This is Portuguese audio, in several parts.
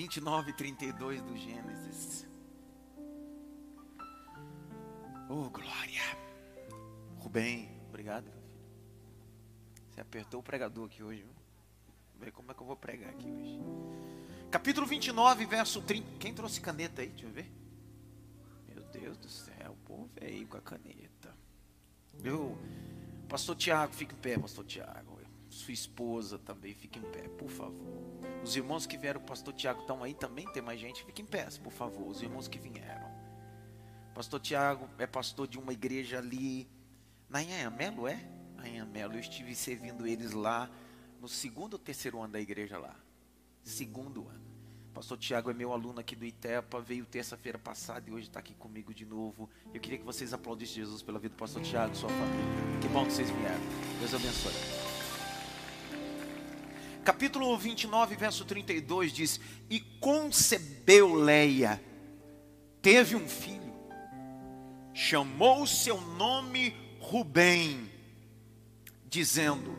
29 e 32 do Gênesis. Oh, glória. Rubem, obrigado. Você apertou o pregador aqui hoje. Viu? Ver como é que eu vou pregar aqui hoje. Capítulo 29, verso 30. Quem trouxe caneta aí? Deixa eu ver. Meu Deus do céu, o povo veio com a caneta. Eu, pastor Tiago, fica em pé, pastor Tiago. Sua esposa também, fica em pé, por favor. Os irmãos que vieram, o pastor Tiago estão aí também, tem mais gente, fica em pé, por favor. Os irmãos que vieram. Pastor Tiago é pastor de uma igreja ali na Anhamelo, é? Anhamelo. Eu estive servindo eles lá no segundo ou terceiro ano da igreja lá. Segundo ano. Pastor Tiago é meu aluno aqui do ITEPA, veio terça-feira passada e hoje está aqui comigo de novo. Eu queria que vocês aplaudissem Jesus pela vida do pastor Tiago e sua família. Que bom que vocês vieram. Deus abençoe. Capítulo 29, verso 32 diz: E concebeu Leia, teve um filho, chamou seu nome Rubem, dizendo: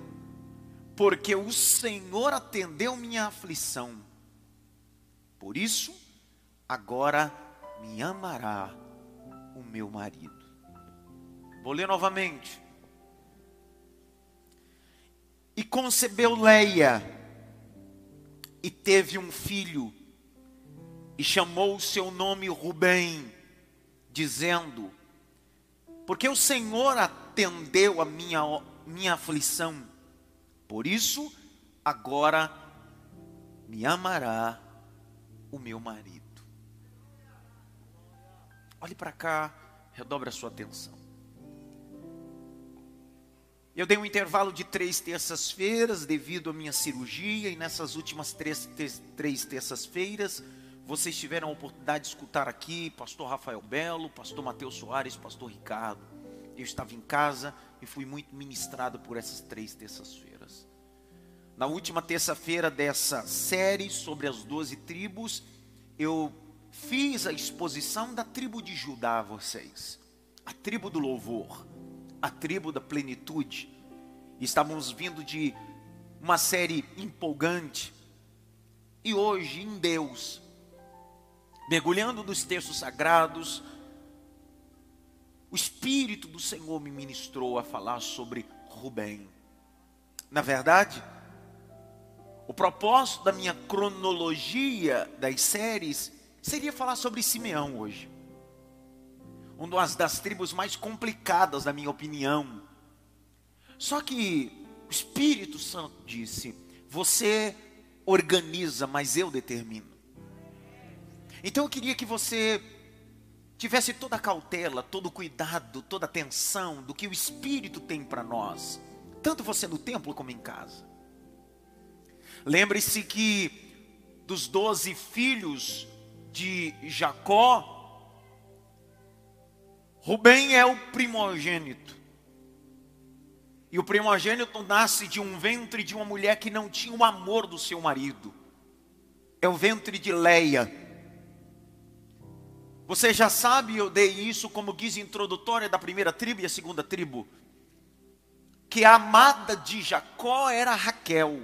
Porque o Senhor atendeu minha aflição por isso, agora me amará o meu marido. Vou ler novamente. E concebeu Leia, e teve um filho, e chamou o seu nome Rubem, dizendo: Porque o Senhor atendeu a minha, minha aflição, por isso agora me amará o meu marido. Olhe para cá, redobre a sua atenção. Eu dei um intervalo de três terças-feiras devido à minha cirurgia, e nessas últimas três, três terças-feiras, vocês tiveram a oportunidade de escutar aqui pastor Rafael Belo, pastor Mateus Soares, pastor Ricardo. Eu estava em casa e fui muito ministrado por essas três terças-feiras. Na última terça-feira dessa série sobre as doze tribos, eu fiz a exposição da tribo de Judá a vocês. A tribo do louvor, a tribo da plenitude. Estávamos vindo de uma série empolgante. E hoje, em Deus, mergulhando nos textos sagrados, o Espírito do Senhor me ministrou a falar sobre Rubem. Na verdade, o propósito da minha cronologia das séries seria falar sobre Simeão hoje. Uma das tribos mais complicadas, na minha opinião. Só que o Espírito Santo disse: Você organiza, mas eu determino. Então eu queria que você tivesse toda a cautela, todo o cuidado, toda a atenção do que o Espírito tem para nós, tanto você no templo como em casa. Lembre-se que dos doze filhos de Jacó, Rubem é o primogênito. E o primogênito nasce de um ventre de uma mulher que não tinha o amor do seu marido. É o ventre de Leia. Você já sabe, eu dei isso como guisa introdutória da primeira tribo e a segunda tribo. Que a amada de Jacó era Raquel.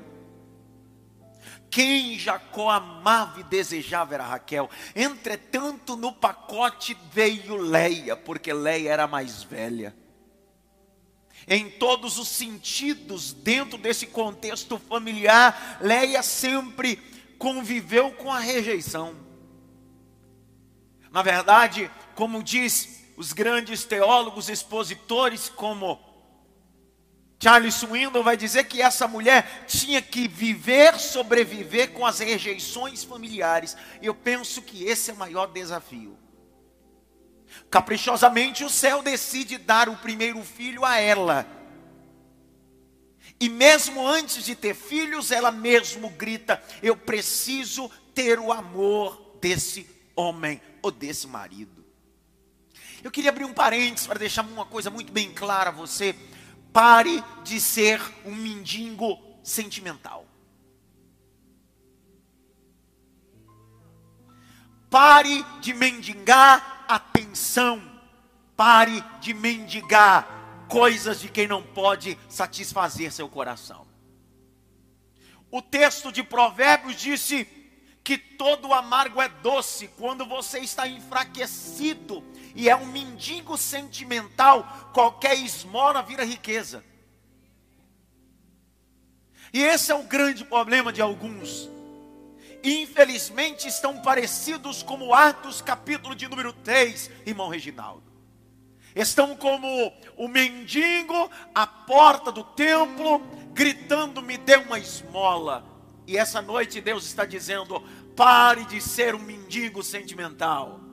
Quem Jacó amava e desejava era Raquel. Entretanto, no pacote veio Leia, porque Leia era mais velha. Em todos os sentidos, dentro desse contexto familiar, Leia sempre conviveu com a rejeição. Na verdade, como diz os grandes teólogos expositores, como Charles Swindon vai dizer que essa mulher tinha que viver, sobreviver com as rejeições familiares. Eu penso que esse é o maior desafio. Caprichosamente o céu decide dar o primeiro filho a ela. E mesmo antes de ter filhos, ela mesmo grita: Eu preciso ter o amor desse homem ou desse marido. Eu queria abrir um parênteses para deixar uma coisa muito bem clara a você. Pare de ser um mendigo sentimental. Pare de mendigar atenção. Pare de mendigar coisas de quem não pode satisfazer seu coração. O texto de Provérbios disse que todo amargo é doce quando você está enfraquecido e é um mendigo sentimental, qualquer esmola vira riqueza. E esse é o grande problema de alguns. Infelizmente estão parecidos como Atos capítulo de número 3, irmão Reginaldo. Estão como o mendigo à porta do templo, gritando: me dê uma esmola. E essa noite Deus está dizendo: pare de ser um mendigo sentimental.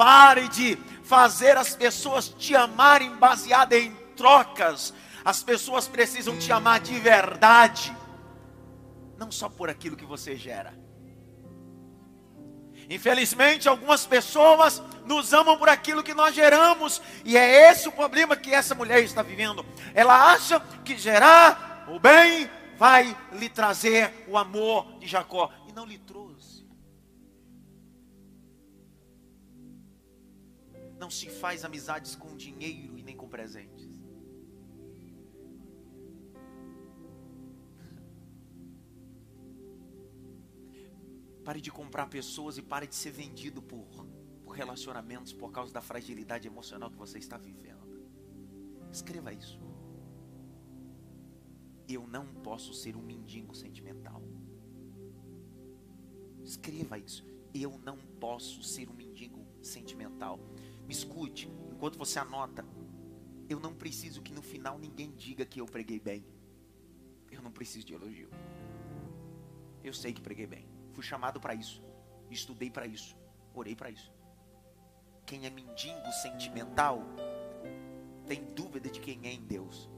Pare de fazer as pessoas te amarem baseada em trocas. As pessoas precisam te amar de verdade, não só por aquilo que você gera. Infelizmente, algumas pessoas nos amam por aquilo que nós geramos, e é esse o problema que essa mulher está vivendo. Ela acha que gerar o bem vai lhe trazer o amor de Jacó, e não lhe trouxe. Não se faz amizades com dinheiro e nem com presentes. Pare de comprar pessoas e pare de ser vendido por, por relacionamentos por causa da fragilidade emocional que você está vivendo. Escreva isso. Eu não posso ser um mendigo sentimental. Escreva isso. Eu não posso ser um mendigo sentimental. Me escute, enquanto você anota. Eu não preciso que no final ninguém diga que eu preguei bem. Eu não preciso de elogio. Eu sei que preguei bem. Fui chamado para isso. Estudei para isso. Orei para isso. Quem é mendigo sentimental tem dúvida de quem é em Deus.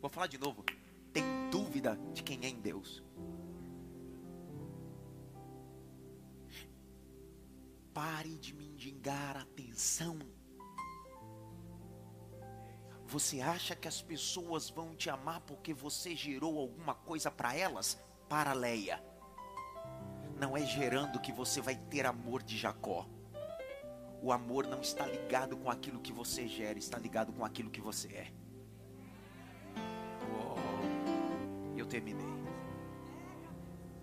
Vou falar de novo. Tem dúvida de quem é em Deus. Pare de mendigar atenção você acha que as pessoas vão te amar porque você gerou alguma coisa para elas? Para Leia. Não é gerando que você vai ter amor de Jacó. O amor não está ligado com aquilo que você gera, está ligado com aquilo que você é. Oh, eu terminei.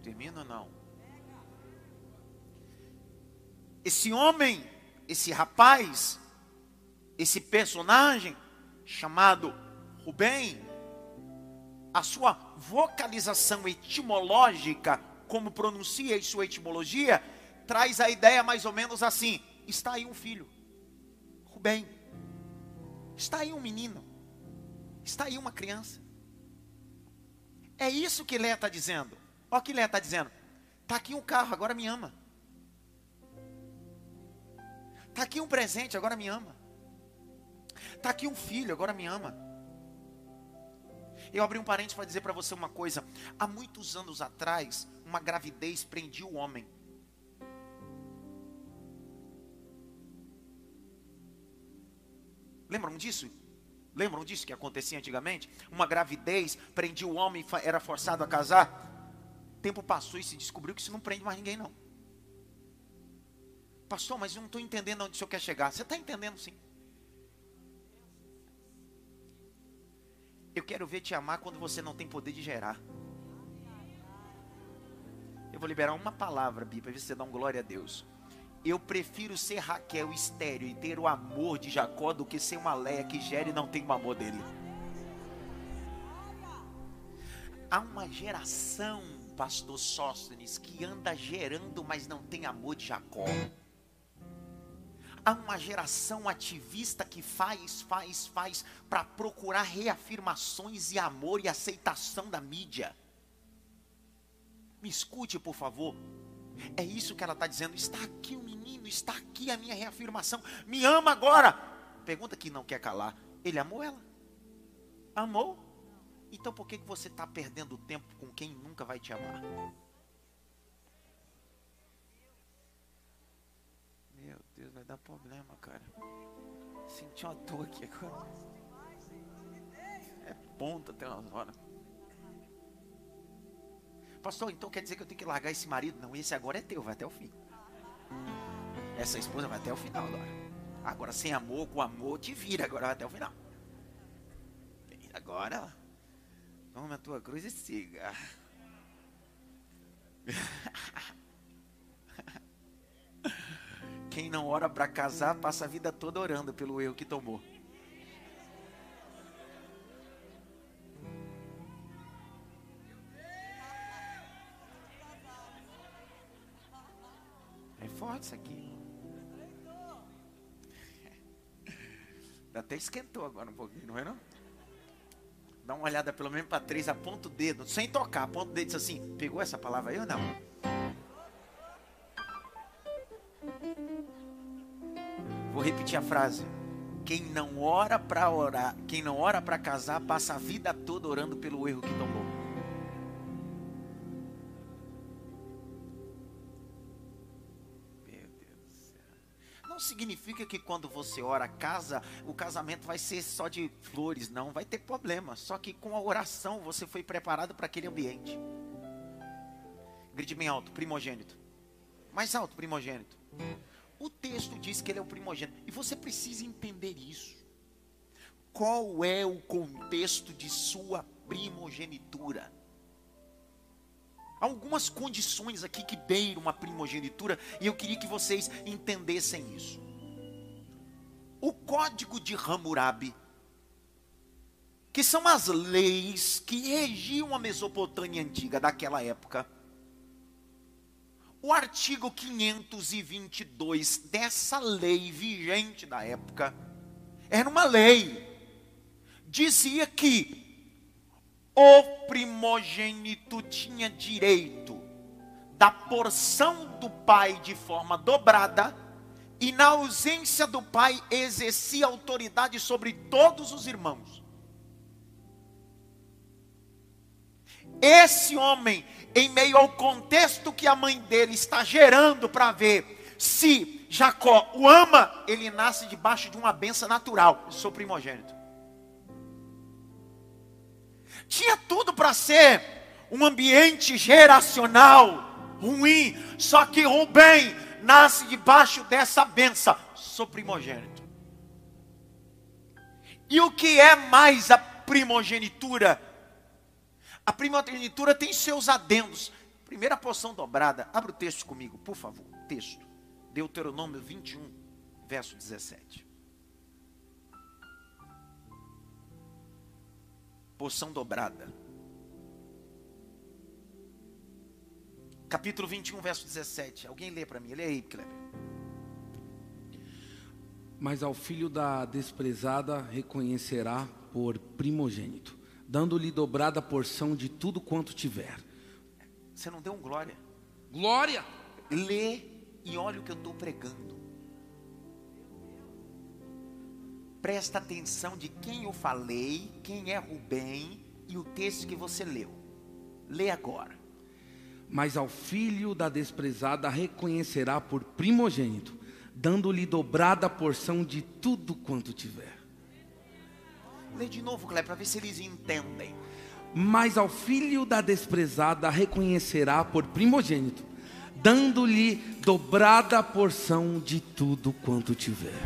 Termino ou não? Esse homem, esse rapaz, esse personagem chamado Rubem, a sua vocalização etimológica, como pronuncia em sua etimologia, traz a ideia mais ou menos assim: está aí um filho, Rubem, está aí um menino, está aí uma criança. É isso que Lé está dizendo. Olha o que Lé está dizendo. Está aqui um carro, agora me ama. Está aqui um presente, agora me ama. Está aqui um filho, agora me ama. Eu abri um parênteses para dizer para você uma coisa. Há muitos anos atrás, uma gravidez prendia o homem. Lembram disso? Lembram disso que acontecia antigamente? Uma gravidez prendia o homem, era forçado a casar. Tempo passou e se descobriu que isso não prende mais ninguém, não. Pastor, mas eu não estou entendendo onde o senhor quer chegar. Você está entendendo sim. Eu quero ver te amar quando você não tem poder de gerar. Eu vou liberar uma palavra, Bíblia, para ver se você dá um glória a Deus. Eu prefiro ser Raquel estéreo e ter o amor de Jacó do que ser uma Leia que gera e não tem o amor dele. Há uma geração, pastor Sóstenes, que anda gerando, mas não tem amor de Jacó. Há uma geração ativista que faz, faz, faz para procurar reafirmações e amor e aceitação da mídia. Me escute, por favor. É isso que ela está dizendo. Está aqui o menino, está aqui a minha reafirmação. Me ama agora. Pergunta que não quer calar. Ele amou ela? Amou? Então por que, que você está perdendo tempo com quem nunca vai te amar? Deus, vai dar problema, cara. Senti uma dor aqui agora. É ponta até umas horas. Pastor, então quer dizer que eu tenho que largar esse marido? Não, esse agora é teu, vai até o fim. Essa esposa vai até o final agora. Agora, sem amor, com amor, te vira agora vai até o final. Agora, Toma a tua cruz e siga. Quem não ora para casar passa a vida toda orando pelo erro que tomou. É forte isso aqui. Até esquentou agora um pouquinho, não é não? Dá uma olhada pelo menos para três, aponta o dedo, sem tocar, aponta o dedo e diz assim: pegou essa palavra aí ou não? Vou repetir a frase. Quem não ora para orar, quem não ora para casar, passa a vida toda orando pelo erro que tomou. Meu Deus do céu. Não significa que quando você ora casa, o casamento vai ser só de flores, não, vai ter problema. Só que com a oração você foi preparado para aquele ambiente. Grite bem alto, primogênito. Mais alto, primogênito. O texto diz que ele é o primogênito. E você precisa entender isso. Qual é o contexto de sua primogenitura? Há algumas condições aqui que beiram uma primogenitura e eu queria que vocês entendessem isso. O código de Hammurabi, que são as leis que regiam a Mesopotâmia antiga daquela época, o artigo 522 dessa lei vigente da época era uma lei. Dizia que o primogênito tinha direito da porção do pai de forma dobrada e na ausência do pai exercia autoridade sobre todos os irmãos. Esse homem em meio ao contexto que a mãe dele está gerando para ver se Jacó o ama, ele nasce debaixo de uma benção natural. Eu sou primogênito. Tinha tudo para ser um ambiente geracional ruim, só que Rubem nasce debaixo dessa benção. Sou primogênito. E o que é mais a primogenitura? A primogenitura tem seus adendos. Primeira porção dobrada. Abra o texto comigo, por favor. Texto. Deuteronômio 21, verso 17. Porção dobrada. Capítulo 21, verso 17. Alguém lê para mim. Lê aí, Kleber. Mas ao filho da desprezada reconhecerá por primogênito dando-lhe dobrada porção de tudo quanto tiver. Você não deu um glória? Glória! Lê e olha o que eu estou pregando. Presta atenção de quem eu falei, quem é Rubem e o texto que você leu. Lê agora. Mas ao filho da desprezada reconhecerá por primogênito, dando-lhe dobrada porção de tudo quanto tiver. Lê de novo, Cleber, para ver se eles entendem. Mas ao filho da desprezada reconhecerá por primogênito, dando-lhe dobrada porção de tudo quanto tiver.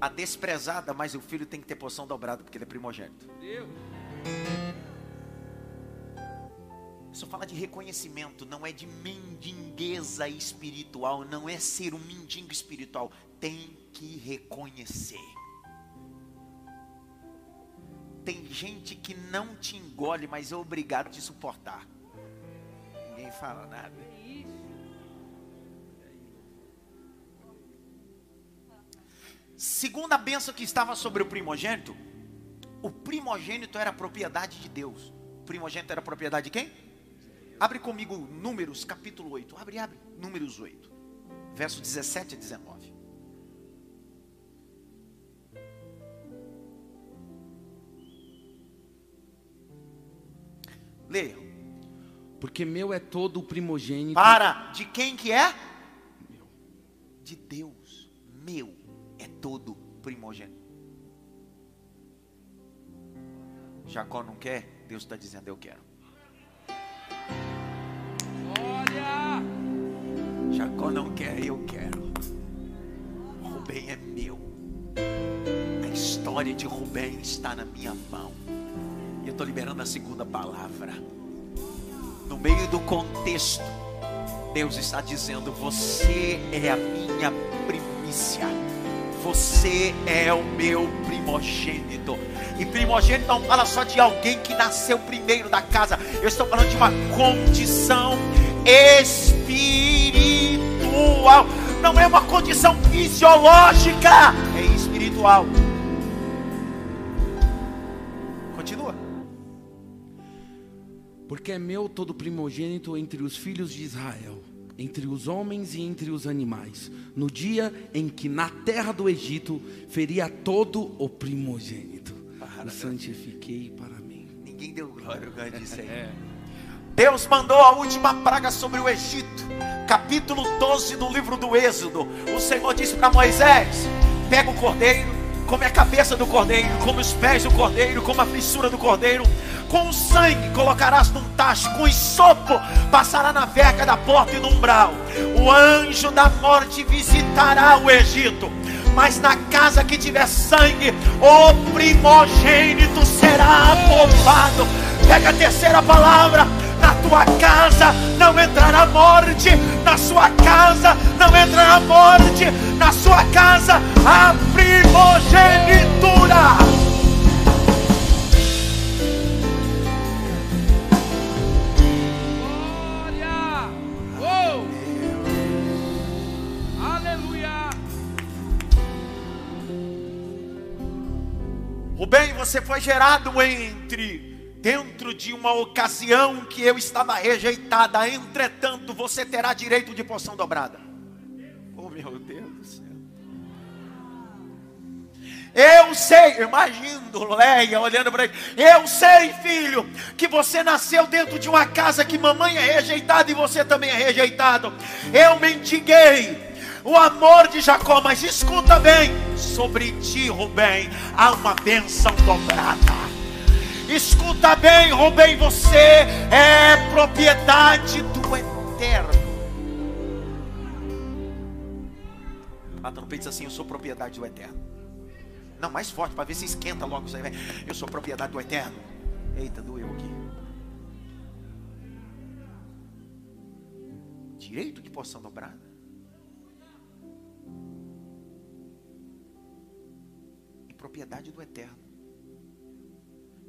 A desprezada, mas o filho tem que ter porção dobrada, porque ele é primogênito. Deus. Isso fala de reconhecimento, não é de mendigueza espiritual, não é ser um mendigo espiritual. Tem que reconhecer. Tem gente que não te engole, mas é obrigado a te suportar. Ninguém fala nada. Segunda benção que estava sobre o primogênito, o primogênito era propriedade de Deus. O primogênito era propriedade de quem? Abre comigo Números capítulo 8. Abre, abre. Números 8. Verso 17 a 19. Leia. Porque meu é todo o primogênito. Para, de quem que é? Meu. De Deus. Meu é todo primogênito. Jacó não quer, Deus está dizendo eu quero. Olha! Jacó não quer, eu quero. Rubem é meu. A história história de Rubem está na minha mão. Estou liberando a segunda palavra. No meio do contexto, Deus está dizendo: Você é a minha primícia. Você é o meu primogênito. E primogênito não fala só de alguém que nasceu primeiro da casa. Eu estou falando de uma condição espiritual. Não é uma condição fisiológica, é espiritual. Porque é meu todo primogênito entre os filhos de Israel, entre os homens e entre os animais, no dia em que na terra do Egito feria todo o primogênito. O santifiquei para mim. Ninguém deu glória ao disso aí. Deus mandou a última praga sobre o Egito. Capítulo 12 do livro do Êxodo. O Senhor disse para Moisés: Pega o cordeiro, come a cabeça do cordeiro, come os pés do cordeiro, come a fissura do cordeiro. Com o sangue colocarás num tacho, com sopo passará na verga da porta e no umbral. O anjo da morte visitará o Egito mas na casa que tiver sangue, o primogênito será poupado. Pega a terceira palavra. Tua casa não entrará morte, na sua casa não entrará morte, na sua casa. A primogenitura. O bem, você foi gerado entre dentro de uma ocasião que eu estava rejeitada, entretanto, você terá direito de porção dobrada. Oh meu Deus do céu. Eu sei, imagino Leia olhando para ele. Eu sei, filho, que você nasceu dentro de uma casa que mamãe é rejeitada e você também é rejeitado. Eu mendiguei o amor de Jacó, mas escuta bem: sobre ti, Rubem, há uma bênção dobrada. Escuta bem, Rubem, você é propriedade do eterno. No peito diz assim: Eu sou propriedade do eterno. Não, mais forte, para ver se esquenta logo isso aí. Eu sou propriedade do eterno. Eita, doeu aqui. Direito de porção dobrada. propriedade do eterno.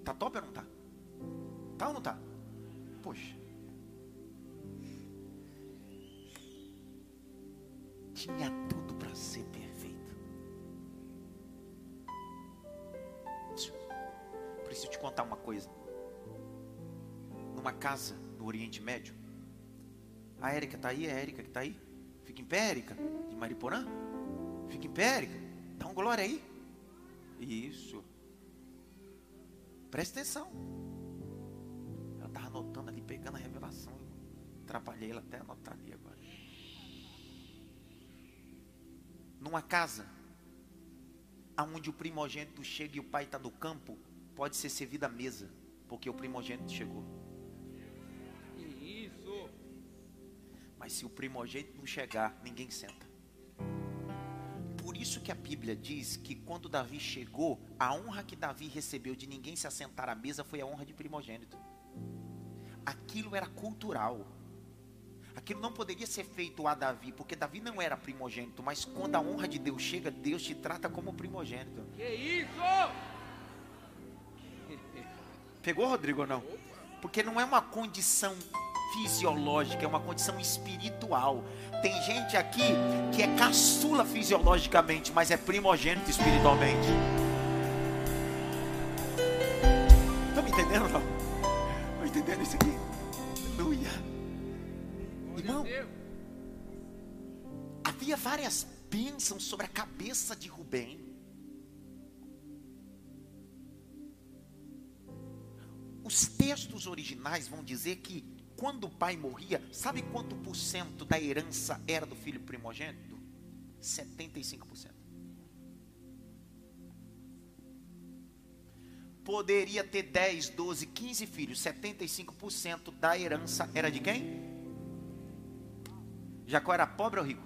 Tá top ou não tá? Tá ou não tá? Poxa. Tinha tudo para ser perfeito. Preciso te contar uma coisa. Numa casa no Oriente Médio, a Érica tá aí, é a Érica que tá aí. Fica em pé, Érica, de Mariporã. Fica em pé, Érica. Dá um glória aí. Isso. Presta atenção. Ela estava anotando ali, pegando a revelação. Eu atrapalhei ela até anotar ali agora. Numa casa, aonde o primogênito chega e o pai está no campo, pode ser servida à mesa, porque o primogênito chegou. Isso. Mas se o primogênito não chegar, ninguém senta isso que a Bíblia diz que quando Davi chegou, a honra que Davi recebeu de ninguém se assentar à mesa foi a honra de primogênito. Aquilo era cultural. Aquilo não poderia ser feito a Davi, porque Davi não era primogênito, mas quando a honra de Deus chega, Deus te trata como primogênito. Que isso? Pegou, Rodrigo, ou não? Porque não é uma condição fisiológica, é uma condição espiritual. Tem gente aqui que é caçula fisiologicamente, mas é primogênito espiritualmente. Estão me entendendo? Não? Estão entendendo isso aqui? Aleluia. Irmão, havia várias bênçãos sobre a cabeça de Rubem. Os textos originais vão dizer que quando o pai morria, sabe quanto por cento da herança era do filho primogênito? 75%. Poderia ter 10, 12, 15 filhos, 75% da herança era de quem? Jacó era pobre ou rico?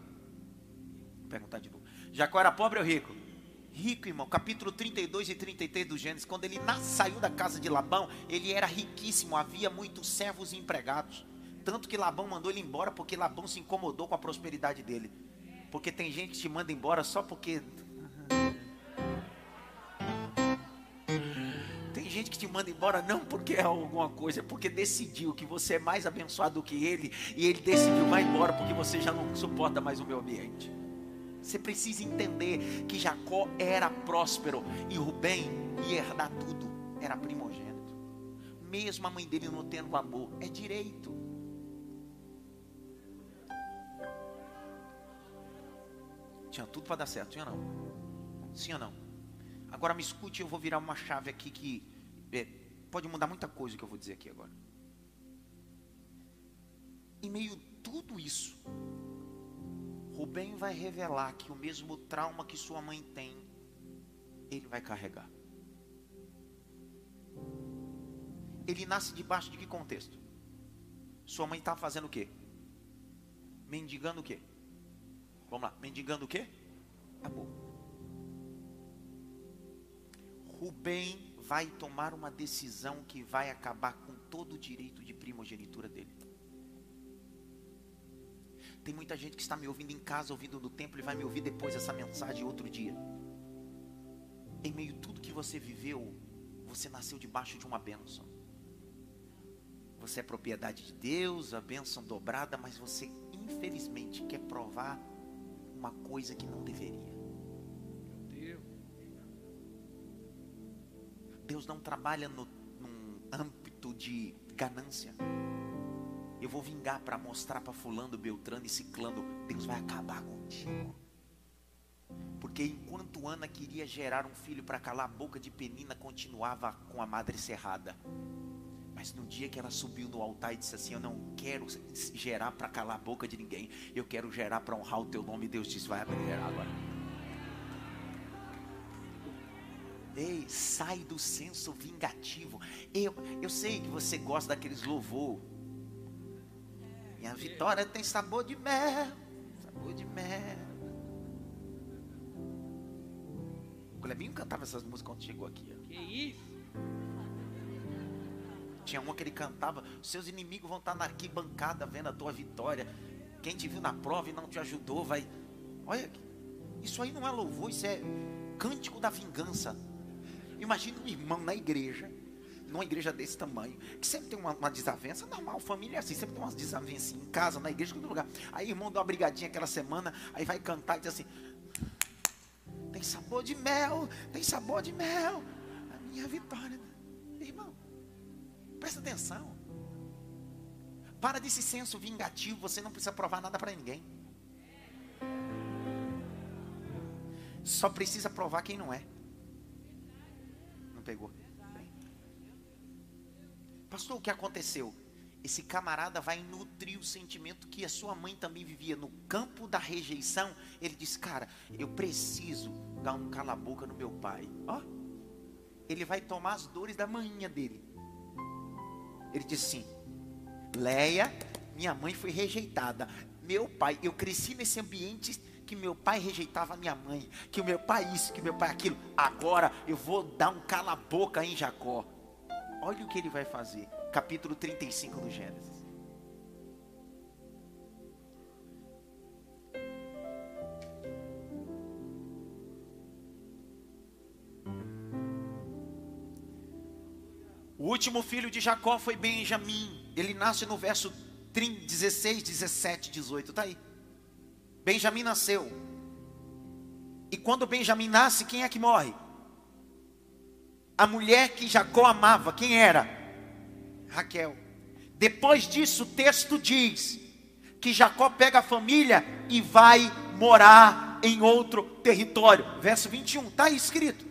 Vou perguntar de novo. Jacó era pobre ou rico? Rico, irmão. Capítulo 32 e 33 do Gênesis. Quando ele saiu da casa de Labão, ele era riquíssimo. Havia muitos servos e empregados. Tanto que Labão mandou ele embora porque Labão se incomodou com a prosperidade dele. Porque tem gente que te manda embora só porque. Tem gente que te manda embora não porque é alguma coisa, é porque decidiu que você é mais abençoado do que ele e ele decidiu vai embora porque você já não suporta mais o meu ambiente. Você precisa entender que Jacó era próspero e Rubem ia herdar tudo, era primogênito. Mesmo a mãe dele não tendo amor, é direito. Tinha tudo para dar certo, tinha não? Sim ou não? Agora me escute, eu vou virar uma chave aqui que é, pode mudar muita coisa que eu vou dizer aqui agora. Em meio a tudo isso, Rubem vai revelar que o mesmo trauma que sua mãe tem, ele vai carregar. Ele nasce debaixo de que contexto? Sua mãe está fazendo o quê? Mendigando o quê? Vamos lá, mendigando o quê? Amor. Rubem vai tomar uma decisão que vai acabar com todo o direito de primogenitura dele. Tem muita gente que está me ouvindo em casa, ouvindo no templo e vai me ouvir depois essa mensagem outro dia. Em meio a tudo que você viveu, você nasceu debaixo de uma bênção. Você é propriedade de Deus, a bênção dobrada, mas você infelizmente quer provar uma coisa que não deveria. Deus não trabalha no, num âmbito de ganância eu vou vingar para mostrar para fulano, Beltrano e Ciclano, Deus vai acabar contigo. Porque enquanto Ana queria gerar um filho para calar a boca de Penina, continuava com a madre cerrada. Mas no dia que ela subiu no altar e disse assim: Eu não quero gerar para calar a boca de ninguém, eu quero gerar para honrar o teu nome. Deus disse: Vai gerar agora. Ei, sai do senso vingativo. Eu, eu sei que você gosta daqueles louvor vitória tem sabor de mel, sabor de mel. O Clebinho cantava essas músicas quando chegou aqui. Que isso? Tinha uma que ele cantava: Seus inimigos vão estar na arquibancada vendo a tua vitória. Quem te viu na prova e não te ajudou, vai. Olha, isso aí não é louvor, isso é cântico da vingança. Imagina um irmão na igreja numa igreja desse tamanho, que sempre tem uma, uma desavença, normal, família é assim, sempre tem umas desavenças em casa, na igreja, em todo lugar. Aí irmão dá uma brigadinha aquela semana, aí vai cantar e diz assim: tem sabor de mel, tem sabor de mel, a minha vitória. Irmão, presta atenção. Para desse senso vingativo, você não precisa provar nada para ninguém. Só precisa provar quem não é. Não pegou? Pastor, o que aconteceu? Esse camarada vai nutrir o sentimento que a sua mãe também vivia no campo da rejeição. Ele diz: Cara, eu preciso dar um cala-boca no meu pai. Ó, ele vai tomar as dores da manhã dele. Ele diz assim: Leia, minha mãe foi rejeitada. Meu pai, eu cresci nesse ambiente que meu pai rejeitava minha mãe, que o meu pai isso, que meu pai aquilo. Agora eu vou dar um cala-boca em Jacó. Olha o que ele vai fazer. Capítulo 35 do Gênesis. O último filho de Jacó foi Benjamim. Ele nasce no verso 16, 17, 18. Está aí. Benjamim nasceu. E quando Benjamim nasce, quem é que morre? A mulher que Jacó amava, quem era? Raquel. Depois disso, o texto diz que Jacó pega a família e vai morar em outro território. Verso 21, está escrito.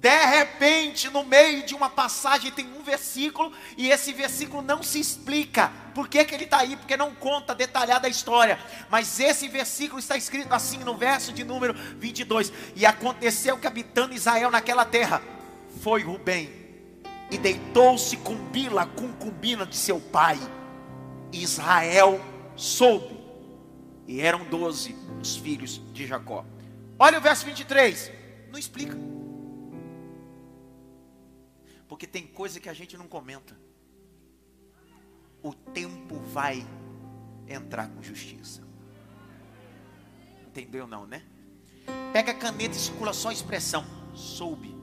De repente, no meio de uma passagem, tem um versículo, e esse versículo não se explica por que, que ele está aí, porque não conta detalhada a história. Mas esse versículo está escrito assim no verso de número 22. E aconteceu que habitando Israel naquela terra, foi Rubem, e deitou-se com Bila, concubina de seu pai. Israel soube, e eram doze os filhos de Jacó. Olha o verso 23. Não explica. Porque tem coisa que a gente não comenta. O tempo vai entrar com justiça. Entendeu não, né? Pega a caneta e circula só a expressão. Soube.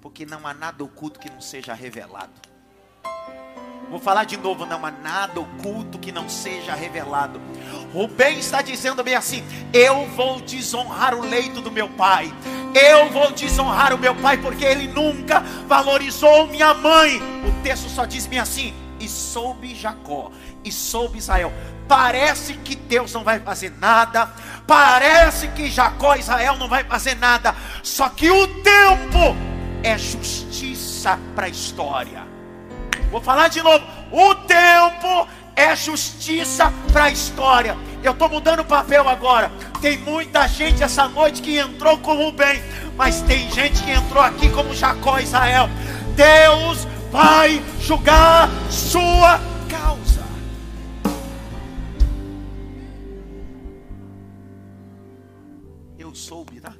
Porque não há nada oculto que não seja revelado. Vou falar de novo, não há nada oculto que não seja revelado. Rubem está dizendo bem assim: Eu vou desonrar o leito do meu pai. Eu vou desonrar o meu pai porque ele nunca valorizou minha mãe. O texto só diz bem assim: E soube Jacó, e soube Israel. Parece que Deus não vai fazer nada. Parece que Jacó e Israel não vai fazer nada. Só que o tempo é justiça para a história. Vou falar de novo. O tempo é justiça para a história. Eu estou mudando o papel agora. Tem muita gente essa noite que entrou como bem, mas tem gente que entrou aqui como Jacó e Israel. Deus vai julgar sua causa. Eu soube, tá?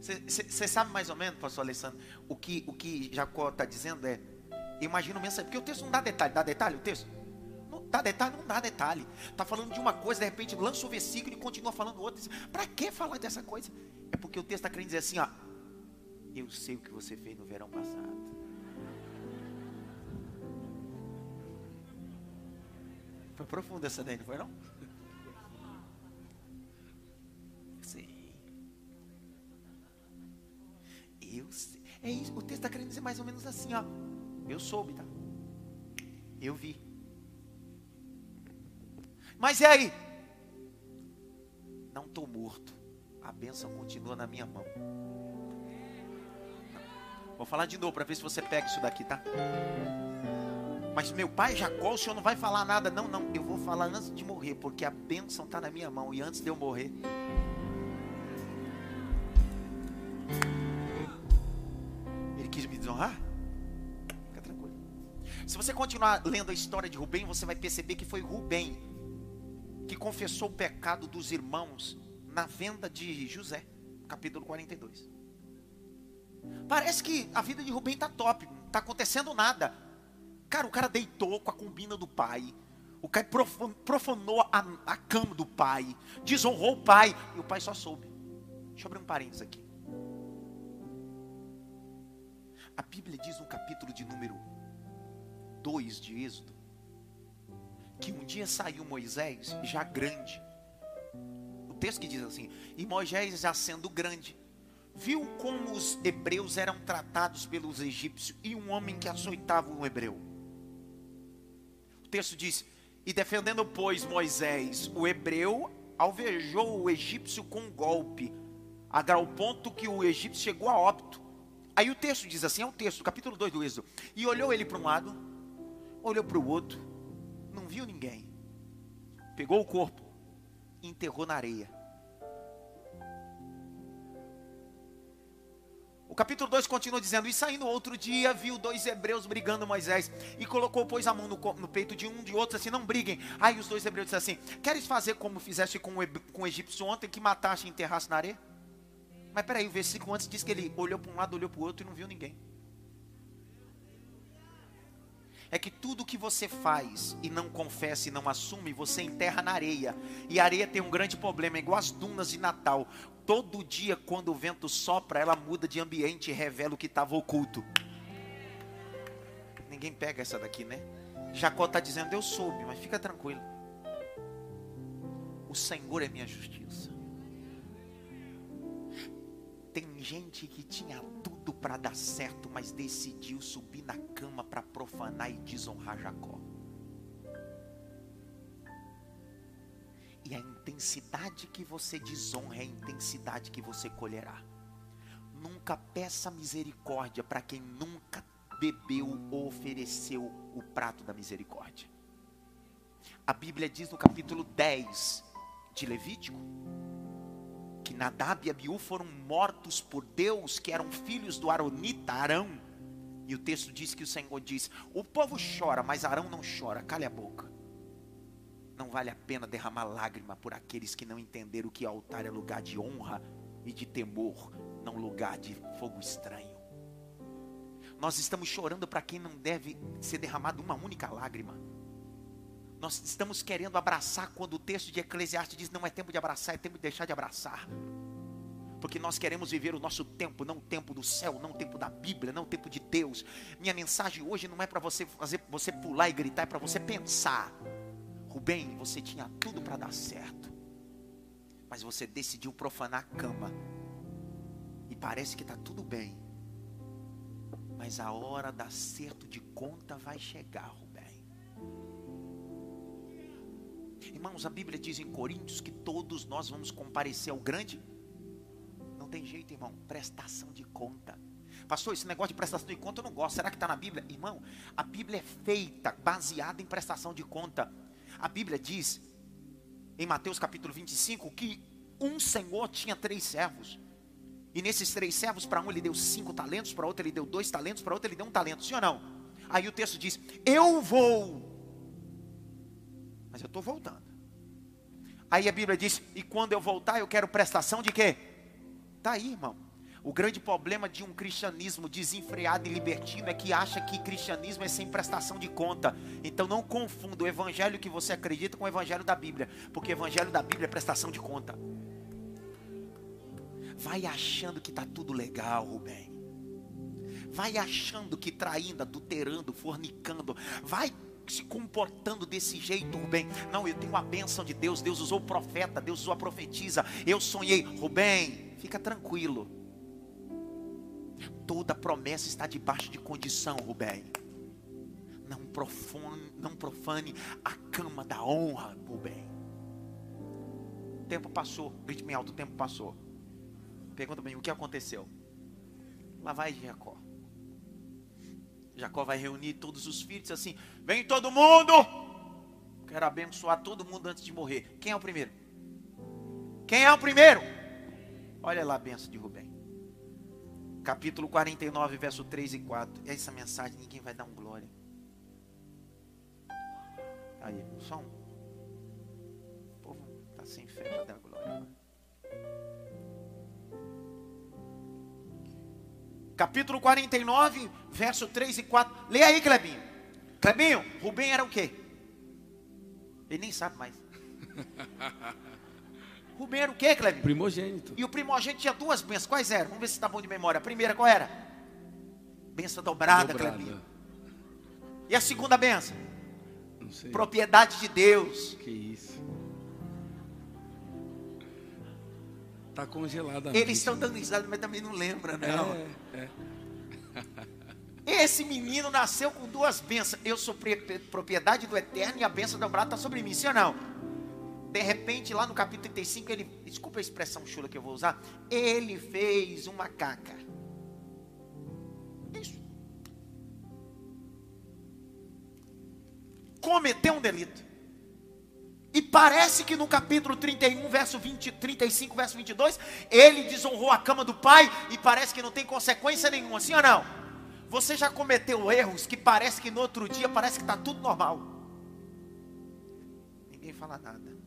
Você sabe mais ou menos, pastor Alessandro, o que, o que Jacó está dizendo é, imagina o mensagem, porque o texto não dá detalhe, dá detalhe o texto? Não dá detalhe, não dá detalhe. Está falando de uma coisa, de repente lança o versículo e continua falando outra. Para que falar dessa coisa? É porque o texto está querendo dizer assim, ó, eu sei o que você fez no verão passado. Foi profunda essa daí, não foi não? Eu sei. É isso, o texto está querendo dizer mais ou menos assim, ó. Eu soube, tá? Eu vi. Mas e aí? Não estou morto. A bênção continua na minha mão. Vou falar de novo para ver se você pega isso daqui, tá? Mas meu pai Jacó, o senhor não vai falar nada, não, não. Eu vou falar antes de morrer, porque a bênção está na minha mão. E antes de eu morrer, desonrar? Fica tranquilo. Se você continuar lendo a história de Rubem, você vai perceber que foi Rubem que confessou o pecado dos irmãos na venda de José, capítulo 42. Parece que a vida de Rubem está top, não está acontecendo nada. Cara, o cara deitou com a combina do pai. O cara profanou a, a cama do pai, desonrou o pai, e o pai só soube. Deixa eu abrir um parênteses aqui. A Bíblia diz no capítulo de número 2 de Êxodo que um dia saiu Moisés já grande. O texto que diz assim: E Moisés, já sendo grande, viu como os hebreus eram tratados pelos egípcios e um homem que açoitava um hebreu. O texto diz: E defendendo, pois, Moisés, o hebreu alvejou o egípcio com um golpe, a grau ponto que o egípcio chegou a óbito. Aí o texto diz assim, é o texto, capítulo 2 do Êxodo. E olhou ele para um lado, olhou para o outro, não viu ninguém. Pegou o corpo enterrou na areia. Capítulo 2 continua dizendo: E saindo outro dia, viu dois hebreus brigando Moisés, e colocou, pois, a mão no, no peito de um de outro, assim: Não briguem. Aí os dois hebreus disseram assim: Queres fazer como fizeste com o, com o egípcio ontem, que mataste e enterraste na areia? Mas peraí, o versículo antes diz que ele olhou para um lado, olhou para o outro e não viu ninguém. É que tudo que você faz e não confessa e não assume, você enterra na areia. E a areia tem um grande problema, é igual as dunas de Natal. Todo dia, quando o vento sopra, ela muda de ambiente e revela o que estava oculto. Ninguém pega essa daqui, né? Jacó está dizendo, eu soube, mas fica tranquilo. O Senhor é minha justiça. Tem gente que tinha tudo para dar certo, mas decidiu subir na cama para profanar e desonrar Jacó. E a intensidade que você desonra é a intensidade que você colherá. Nunca peça misericórdia para quem nunca bebeu ou ofereceu o prato da misericórdia. A Bíblia diz no capítulo 10 de Levítico que Nadab e Abiú foram mortos por Deus, que eram filhos do Aronita Arão. E o texto diz que o Senhor diz: O povo chora, mas Arão não chora, cale a boca. Não vale a pena derramar lágrima por aqueles que não entenderam que altar é lugar de honra e de temor, não lugar de fogo estranho. Nós estamos chorando para quem não deve ser derramado uma única lágrima. Nós estamos querendo abraçar quando o texto de Eclesiastes diz não é tempo de abraçar, é tempo de deixar de abraçar. Porque nós queremos viver o nosso tempo, não o tempo do céu, não o tempo da Bíblia, não o tempo de Deus. Minha mensagem hoje não é para você fazer você pular e gritar, é para você pensar. Rubem, você tinha tudo para dar certo. Mas você decidiu profanar a cama. E parece que está tudo bem. Mas a hora da acerto de conta vai chegar, Rubem. Irmãos, a Bíblia diz em Coríntios que todos nós vamos comparecer ao grande. Não tem jeito, irmão. Prestação de conta. Pastor, esse negócio de prestação de conta eu não gosto. Será que está na Bíblia? Irmão, a Bíblia é feita baseada em prestação de conta. A Bíblia diz, em Mateus capítulo 25, que um senhor tinha três servos. E nesses três servos, para um ele deu cinco talentos, para outro ele deu dois talentos, para outro ele deu um talento, sim ou não? Aí o texto diz: Eu vou, mas eu estou voltando. Aí a Bíblia diz: E quando eu voltar, eu quero prestação de quê? Está aí, irmão. O grande problema de um cristianismo desenfreado e libertino é que acha que cristianismo é sem prestação de conta. Então não confunda o evangelho que você acredita com o evangelho da Bíblia, porque o evangelho da Bíblia é prestação de conta. Vai achando que está tudo legal, Rubem. Vai achando que traindo, adulterando, fornicando, vai se comportando desse jeito, Rubem. Não, eu tenho a bênção de Deus. Deus usou o profeta, Deus usou a profetisa. Eu sonhei, Rubem, fica tranquilo. Toda promessa está debaixo de condição, Rubem. Não profane, não profane a cama da honra, Rubem. O tempo passou, grite bem alto, o tempo passou. Pergunta bem, o que aconteceu? Lá vai Jacó. Jacó vai reunir todos os filhos assim: vem todo mundo! Quero abençoar todo mundo antes de morrer. Quem é o primeiro? Quem é o primeiro? Olha lá a benção de Rubem capítulo 49, verso 3 e 4. E essa mensagem ninguém vai dar um glória. Aí, só um. O povo está sem fé para dar glória. Capítulo 49, verso 3 e 4. Leia aí, Clebinho. Clebinho, Rubem era o quê? Ele nem sabe mais. Rubem era o quê, Cleber? Primogênito. E o primogênito tinha duas bênçãos. Quais eram? Vamos ver se está bom de memória. A primeira qual era? Benção dobrada, dobrada. Cleber. E a segunda benção? Não sei. Propriedade de Deus. Que isso. Está congelada. Eles estão dando risada, mas também não lembra, não. É, é. Esse menino nasceu com duas bênçãos. Eu sou propriedade do eterno e a bênção dobrada está sobre mim, sim ou não? De repente, lá no capítulo 35, ele, desculpa a expressão chula que eu vou usar, ele fez uma caca. Isso. Cometeu um delito. E parece que no capítulo 31, verso 20, 35, verso 22, ele desonrou a cama do pai e parece que não tem consequência nenhuma, sim ou não? Você já cometeu erros que parece que no outro dia parece que está tudo normal. Ninguém fala nada.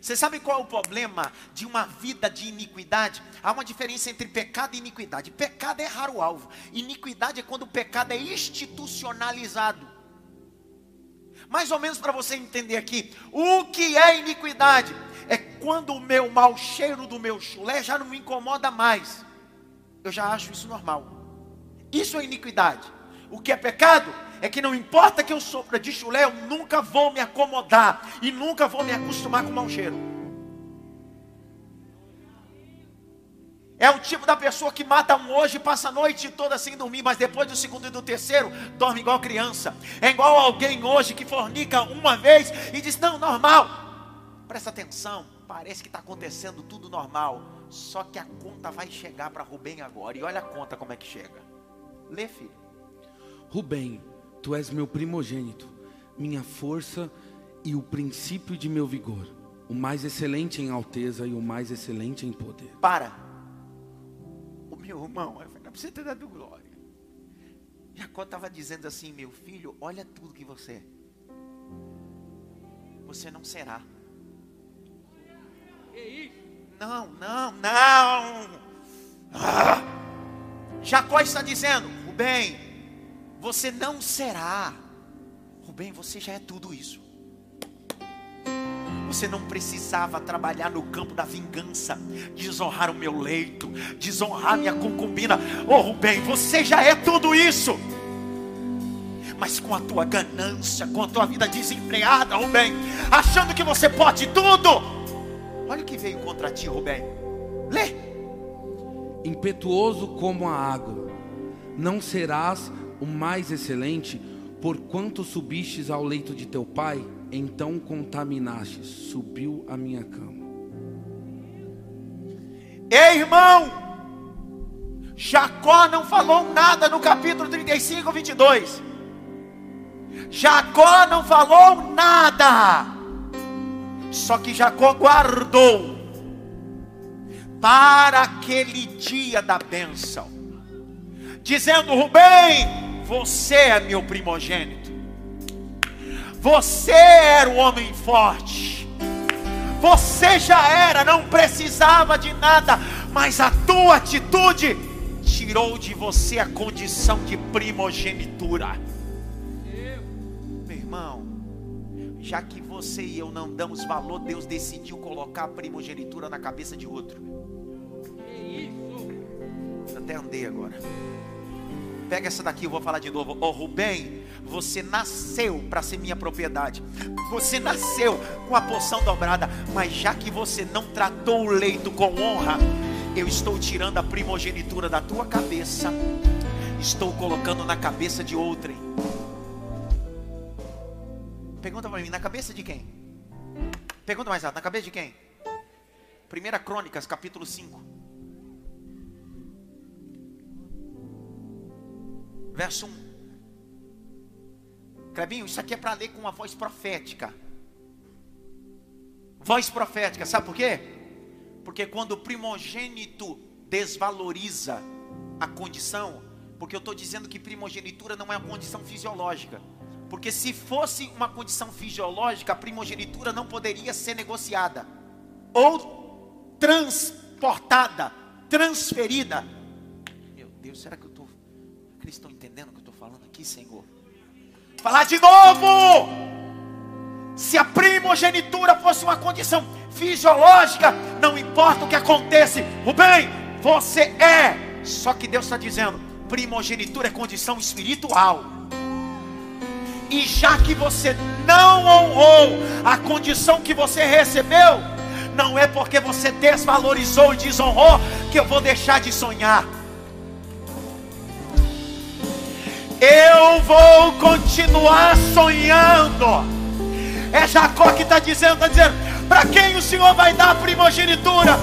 Você sabe qual é o problema de uma vida de iniquidade? Há uma diferença entre pecado e iniquidade. Pecado é errar o alvo. Iniquidade é quando o pecado é institucionalizado. Mais ou menos para você entender aqui, o que é iniquidade? É quando o meu mau cheiro do meu chulé já não me incomoda mais. Eu já acho isso normal. Isso é iniquidade. O que é pecado? é que não importa que eu sopra de chulé, eu nunca vou me acomodar e nunca vou me acostumar com mau cheiro. É o tipo da pessoa que mata um hoje passa a noite toda sem dormir, mas depois do segundo e do terceiro dorme igual criança. É igual alguém hoje que fornica uma vez e diz: Não, normal. Presta atenção, parece que está acontecendo tudo normal. Só que a conta vai chegar para Rubem agora. E olha a conta como é que chega. Lê, filho. Rubem, Tu és meu primogênito, minha força e o princípio de meu vigor, o mais excelente em alteza e o mais excelente em poder. Para. O meu irmão, não precisa ter dado glória. Jacó estava dizendo assim: Meu filho, olha tudo que você é. você não será. Não, não, não. Ah. Jacó está dizendo: Rubem, você não será. Rubem, você já é tudo isso. Você não precisava trabalhar no campo da vingança, desonrar o meu leito, desonrar minha concubina. Oh, Rubem, você já é tudo isso. Mas com a tua ganância, com a tua vida desempregada, Rubem, achando que você pode tudo. Olha o que veio contra ti, Rubem. Lê. Impetuoso como a água, não serás o mais excelente, porquanto subistes ao leito de teu pai então contaminaste, subiu a minha cama. Ei, irmão, Jacó não falou nada no capítulo 35, 22. Jacó não falou nada, só que Jacó guardou para aquele dia da bênção, dizendo: Rubem, você é meu primogênito. Você era o homem forte. Você já era, não precisava de nada, mas a tua atitude tirou de você a condição de primogenitura. Meu irmão, já que você e eu não damos valor, Deus decidiu colocar a primogenitura na cabeça de outro. Eu até andei agora. Pega essa daqui, eu vou falar de novo. Ô oh, Rubem, você nasceu para ser minha propriedade. Você nasceu com a porção dobrada. Mas já que você não tratou o leito com honra, eu estou tirando a primogenitura da tua cabeça. Estou colocando na cabeça de outrem. Pergunta para mim, na cabeça de quem? Pergunta mais alto, na cabeça de quem? Primeira Crônicas, capítulo 5. Verso 1. Clebinho, isso aqui é para ler com uma voz profética. Voz profética, sabe por quê? Porque quando o primogênito desvaloriza a condição, porque eu estou dizendo que primogenitura não é uma condição fisiológica. Porque se fosse uma condição fisiológica, a primogenitura não poderia ser negociada ou transportada, transferida. Meu Deus, será que aqui, Senhor? Falar de novo. Se a primogenitura fosse uma condição fisiológica, não importa o que aconteça, Rubem, você é. Só que Deus está dizendo: primogenitura é condição espiritual. E já que você não honrou a condição que você recebeu, não é porque você desvalorizou e desonrou que eu vou deixar de sonhar. Eu vou continuar sonhando. É Jacó que está dizendo, está dizendo, para quem o Senhor vai dar a primogenitura?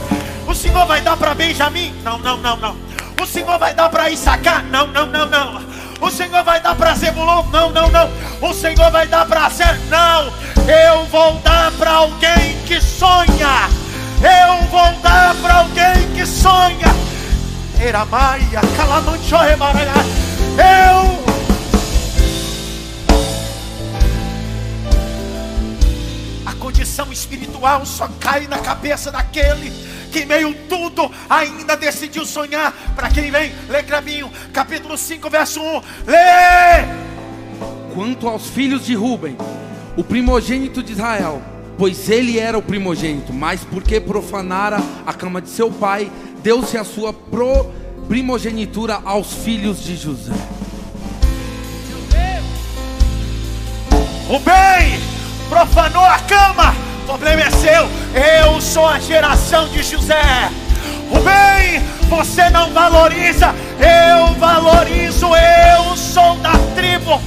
O Senhor vai dar para Benjamim? Não, não, não, não. O Senhor vai dar para Issacar? Não, não, não, não. O Senhor vai dar para Zebulon? Não, não, não. O Senhor vai dar para Ser? Não. Eu vou dar para alguém que sonha. Eu vou dar para alguém que sonha. Eramaia, calamanchoe, Eu condição espiritual só cai na cabeça daquele que meio tudo ainda decidiu sonhar. Para quem vem, lê Crabinho, capítulo 5, verso 1. Lê! Quanto aos filhos de Ruben, o primogênito de Israel, pois ele era o primogênito, mas porque profanara a cama de seu pai, deu-se a sua pro primogenitura aos filhos de José. Rubem! profanou a cama. O problema é seu. Eu sou a geração de José. Rubem, você não valoriza. Eu valorizo. Eu sou da tribo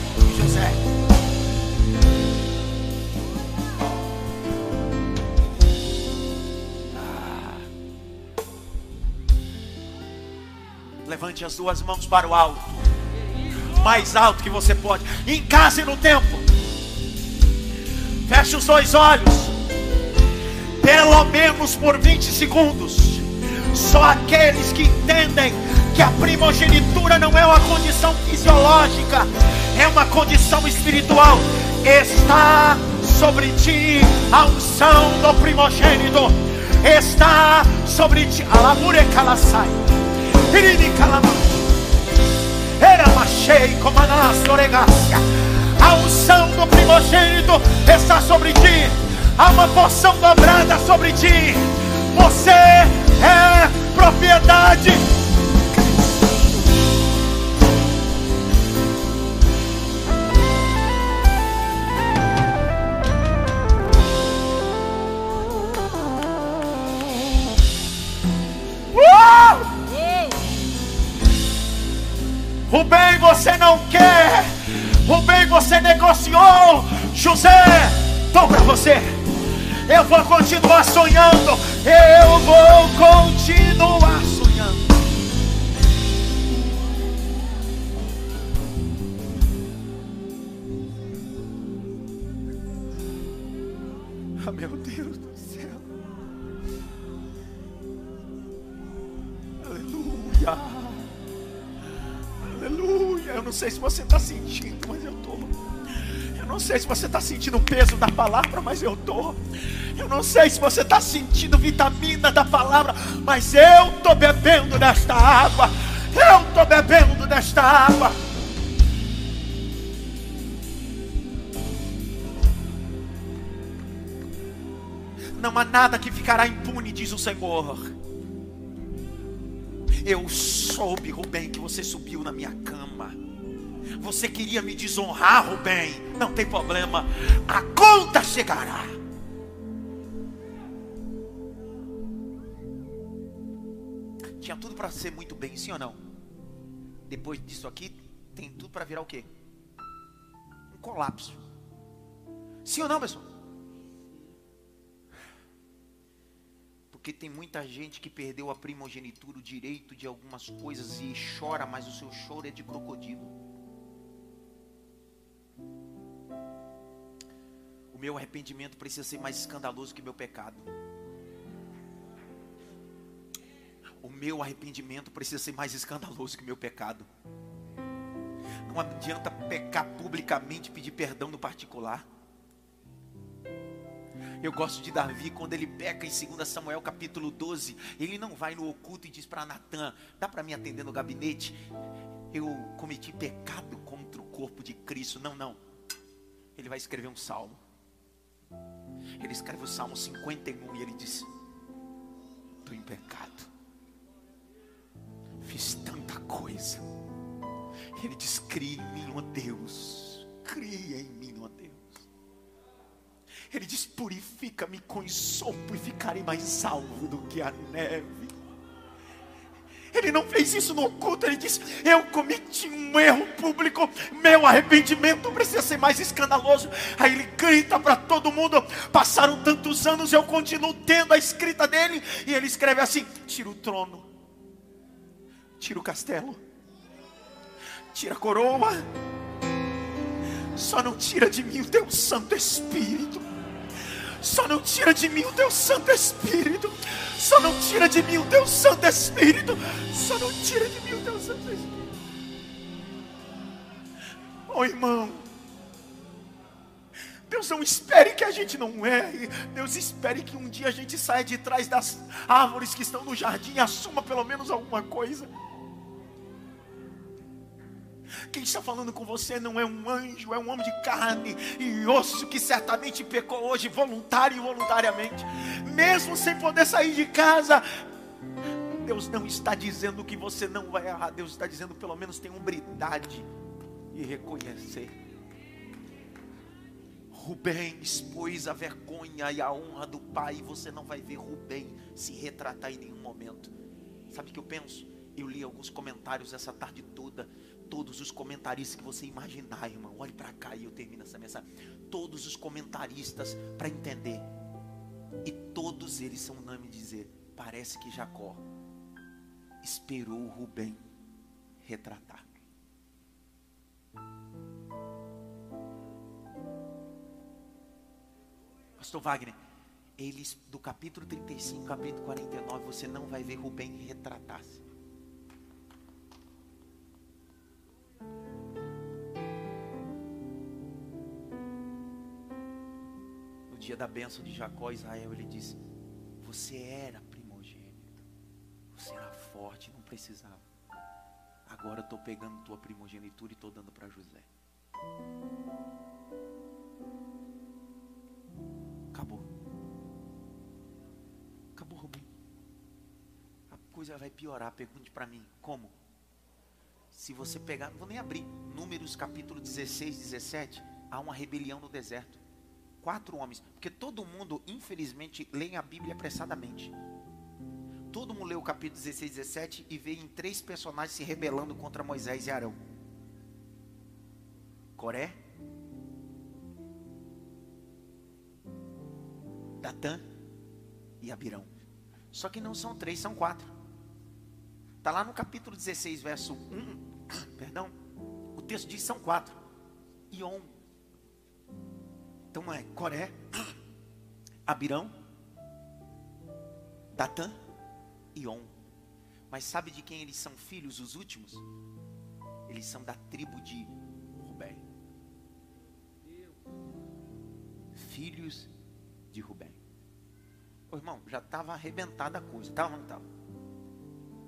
Levante as duas mãos para o alto. Mais alto que você pode. Em casa e no tempo. Feche os dois olhos. Pelo menos por 20 segundos. Só aqueles que entendem que a primogenitura não é uma condição fisiológica, é uma condição espiritual. Está sobre ti a unção do primogênito. Está sobre ti. Alamure Era comanás oregácia. A unção do primogênito está sobre ti. Há uma porção dobrada sobre ti. Você é propriedade você negociou. José, estou para você. Eu vou continuar sonhando. Eu vou continuar sentindo o peso da palavra, mas eu estou. Eu não sei se você está sentindo vitamina da palavra, mas eu estou bebendo desta água. Eu estou bebendo desta água. Não há nada que ficará impune, diz o Senhor. Eu soube, Rubem, que você subiu na minha cama. Você queria me desonrar, Rubem. Não tem problema. A conta chegará. Tinha tudo para ser muito bem, sim ou não? Depois disso aqui, tem tudo para virar o quê? Um colapso. Sim ou não, pessoal? Porque tem muita gente que perdeu a primogenitura, o direito de algumas coisas e chora, mas o seu choro é de crocodilo. Meu arrependimento precisa ser mais escandaloso que meu pecado. O meu arrependimento precisa ser mais escandaloso que meu pecado. Não adianta pecar publicamente e pedir perdão no particular. Eu gosto de Davi quando ele peca em 2 Samuel capítulo 12. Ele não vai no oculto e diz para Natan: Dá para me atender no gabinete? Eu cometi pecado contra o corpo de Cristo. Não, não. Ele vai escrever um salmo. Ele escreve o salmo 51 e ele diz: Estou em pecado. Fiz tanta coisa. Ele diz: Crie em mim, ó Deus. Crie em mim, ó Deus. Ele diz: Purifica-me com sopo e ficarei mais salvo do que a neve. Ele não fez isso no oculto, ele disse: Eu cometi um erro público, meu arrependimento precisa ser mais escandaloso. Aí ele grita para todo mundo: Passaram tantos anos, eu continuo tendo a escrita dele. E ele escreve assim: Tira o trono, tira o castelo, tira a coroa, só não tira de mim o teu Santo Espírito. Só não tira de mim o teu Santo Espírito. Só não tira de mim o teu Santo Espírito. Só não tira de mim o teu Santo Espírito. Oh irmão, Deus não espere que a gente não erre. Deus espere que um dia a gente saia de trás das árvores que estão no jardim e assuma pelo menos alguma coisa. Quem está falando com você não é um anjo, é um homem de carne e osso que certamente pecou hoje, voluntário e involuntariamente, mesmo sem poder sair de casa. Deus não está dizendo que você não vai errar, Deus está dizendo pelo menos tem umbridade e reconhecer. Rubem expôs a vergonha e a honra do pai, e você não vai ver Rubem se retratar em nenhum momento. Sabe o que eu penso? Eu li alguns comentários essa tarde toda todos os comentaristas que você imaginar, irmão. Olhe para cá e eu termino essa mensagem. Todos os comentaristas para entender. E todos eles são unânimes dizer: parece que Jacó esperou Rubem retratar. Pastor Wagner, eles do capítulo 35, capítulo 49, você não vai ver Rubem retratar-se. Dia da bênção de Jacó, Israel, ele disse: Você era primogênito, você era forte, não precisava. Agora eu estou pegando tua primogenitura e estou dando para José. Acabou. Acabou, Rubem. A coisa vai piorar. Pergunte para mim, como? Se você pegar, não vou nem abrir, Números capítulo 16, 17, há uma rebelião no deserto. Quatro homens, porque todo mundo, infelizmente, lê a Bíblia apressadamente. Todo mundo lê o capítulo 16, 17 e vê em três personagens se rebelando contra Moisés e Arão. Coré, Datã e Abirão. Só que não são três, são quatro. Está lá no capítulo 16, verso 1. Perdão. O texto diz são quatro. E on. Então é Coré, Abirão, Datã e On. Mas sabe de quem eles são filhos, os últimos? Eles são da tribo de Rubem. Filhos de Rubem. Ô irmão, já estava arrebentada a coisa, estava não estava?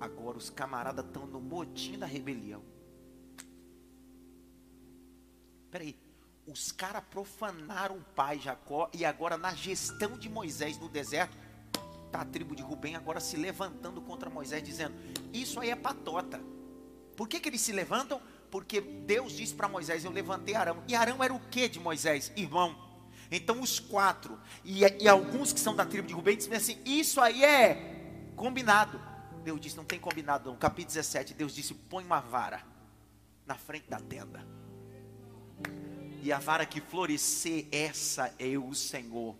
Agora os camaradas estão no motim da rebelião. Peraí, os caras profanaram o pai Jacó e agora na gestão de Moisés no deserto, tá a tribo de Rubem agora se levantando contra Moisés, dizendo: Isso aí é patota. Por que, que eles se levantam? Porque Deus disse para Moisés: Eu levantei Arão. E Arão era o que de Moisés? Irmão. Então os quatro e, e alguns que são da tribo de Rubem dizem assim: Isso aí é combinado. Deus disse: Não tem combinado. No capítulo 17, Deus disse: Põe uma vara na frente da tenda. E a vara que florescer, essa é o Senhor.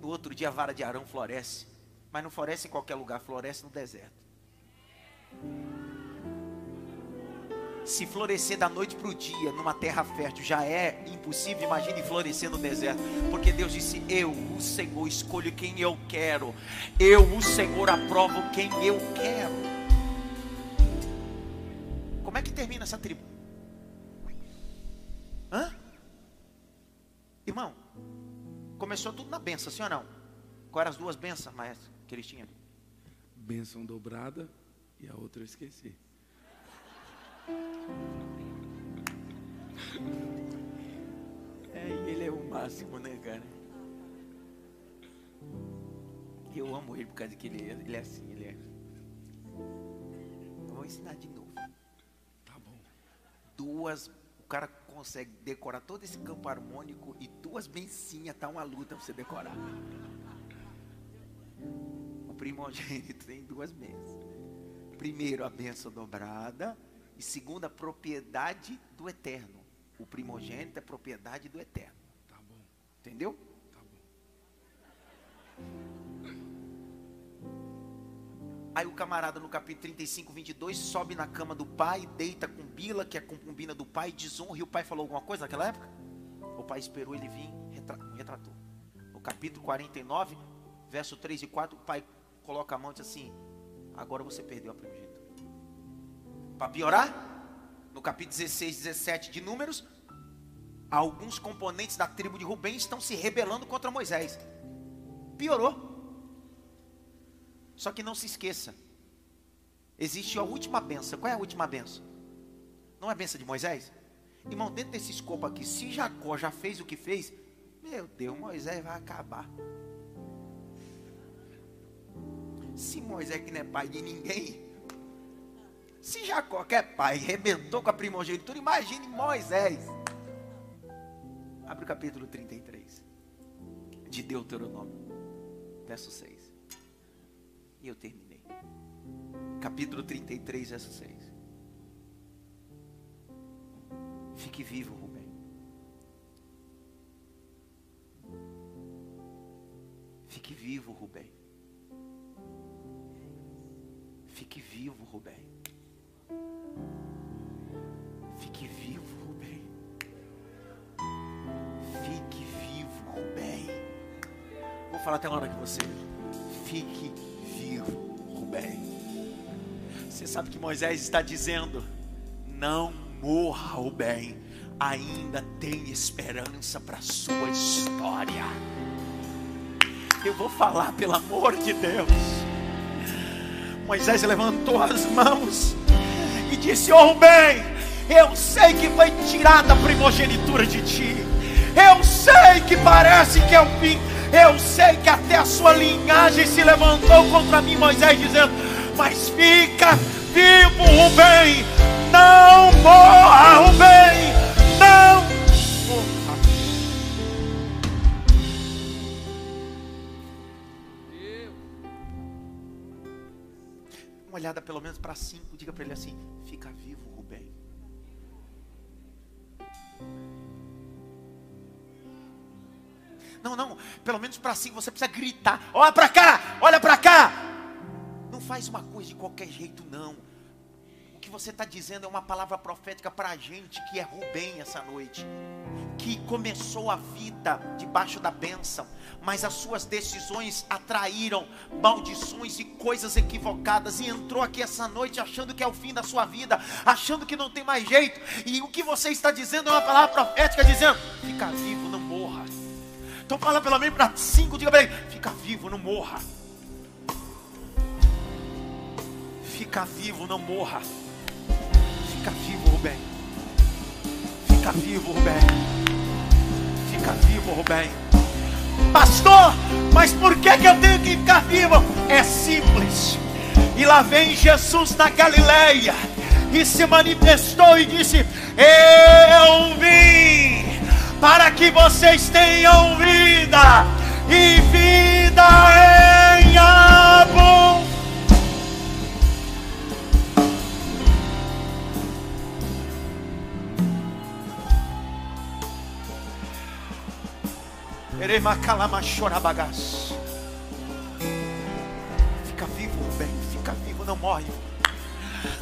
No outro dia a vara de Arão floresce. Mas não floresce em qualquer lugar, floresce no deserto. Se florescer da noite para o dia, numa terra fértil, já é impossível, imagine florescer no deserto. Porque Deus disse: Eu, o Senhor, escolho quem eu quero. Eu, o Senhor, aprovo quem eu quero. Como é que termina essa tribo? Irmão, começou tudo na benção, sim ou não? Quais eram as duas bênçãos, maestro, que eles tinham? Benção dobrada e a outra eu esqueci. É, ele é o máximo, né, cara? Eu amo ele por causa que ele é, ele é assim, ele é. Eu vou ensinar de novo. Tá bom. Duas, o cara consegue decorar todo esse campo harmônico e duas bencinhas, tá uma luta pra você decorar. O primogênito tem duas bênçãos. Primeiro, a benção dobrada. E segundo, a propriedade do eterno. O primogênito é propriedade do eterno. Tá bom. Entendeu? Tá bom. Aí o camarada no capítulo 35, 22 sobe na cama do pai, deita com Bila, que é a concubina do pai, desonra. E o pai falou alguma coisa naquela época? O pai esperou ele vir, retra- retratou. No capítulo 49, verso 3 e 4, o pai coloca a mão e diz assim: Agora você perdeu a primogenitura. Para piorar, no capítulo 16, 17 de Números, alguns componentes da tribo de Rubem estão se rebelando contra Moisés. Piorou. Só que não se esqueça. Existe a última benção. Qual é a última benção? Não é a benção de Moisés? Irmão, dentro desse escopo aqui, se Jacó já fez o que fez, meu Deus, Moisés vai acabar. Se Moisés que não é pai de ninguém, se Jacó que é pai, rebentou com a primogenitura, imagine Moisés. Abre o capítulo 33 de Deuteronômio, verso 6. E eu terminei. Capítulo 33, verso 6. Fique vivo, Rubem. Fique vivo, Rubem. Fique vivo, Rubem. Fique vivo, Rubem. Fique vivo, Rubem. Vou falar até agora com você. Fique Rubem. Você sabe que Moisés está dizendo: Não morra, Rubem. ainda tem esperança para a sua história. Eu vou falar pelo amor de Deus. Moisés levantou as mãos e disse: Oh, bem, eu sei que foi tirada a primogenitura de ti. Eu sei que parece que é o fim. Eu sei que a sua linhagem se levantou contra mim, Moisés, dizendo: Mas fica vivo, Rubem, não morra, Rubem, não morra. Uma olhada pelo menos para cinco, diga para ele assim: Fica vivo, Rubem. Não, não, pelo menos para cinco você precisa gritar: Olha para cá, olha para cá. Não faz uma coisa de qualquer jeito, não que você está dizendo é uma palavra profética para a gente que é Rubem essa noite, que começou a vida debaixo da bênção, mas as suas decisões atraíram maldições e coisas equivocadas, e entrou aqui essa noite achando que é o fim da sua vida, achando que não tem mais jeito, e o que você está dizendo é uma palavra profética dizendo: fica vivo, não morra. Então fala pelo menos para cinco, diga para ele: fica vivo, não morra. Fica vivo, não morra. Fica vivo, Rubem. Fica vivo, Rubem. Fica vivo, Rubem. Pastor, mas por que, que eu tenho que ficar vivo? É simples. E lá vem Jesus na Galileia e se manifestou e disse: Eu vim para que vocês tenham vida e vida em abundância. Fica vivo, Rubem. Fica vivo, não morre.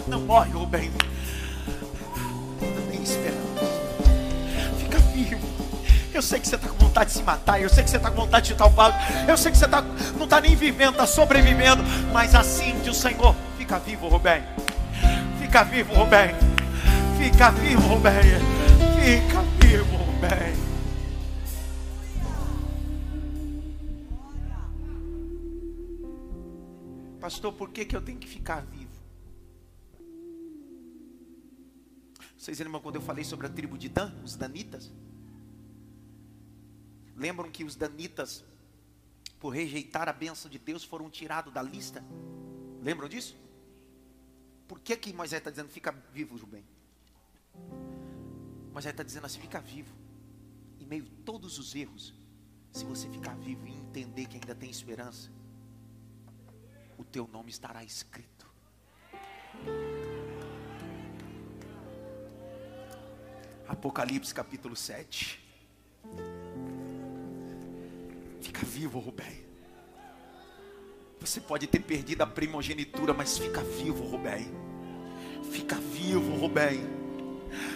Não morre, Rubem. Eu sei que você está com vontade de se matar. Eu sei que você está com vontade de chutar o. Eu sei que você tá, não está nem vivendo, está sobrevivendo. Mas assim diz o Senhor: Fica vivo, Rubem. Fica vivo, Rubem. Fica vivo, Rubem. Fica vivo, Rubem. Pastor, por que, que eu tenho que ficar vivo? Vocês lembram quando eu falei sobre a tribo de Dan, os danitas? Lembram que os danitas, por rejeitar a bênção de Deus, foram tirados da lista? Lembram disso? Por que, que Moisés está dizendo, fica vivo, Rubem? Moisés está dizendo assim, fica vivo. Em meio a todos os erros, se você ficar vivo e entender que ainda tem esperança, o teu nome estará escrito. Apocalipse capítulo 7. Fica vivo, Rubem. Você pode ter perdido a primogenitura, mas fica vivo, Rubem. Fica vivo, Rubem.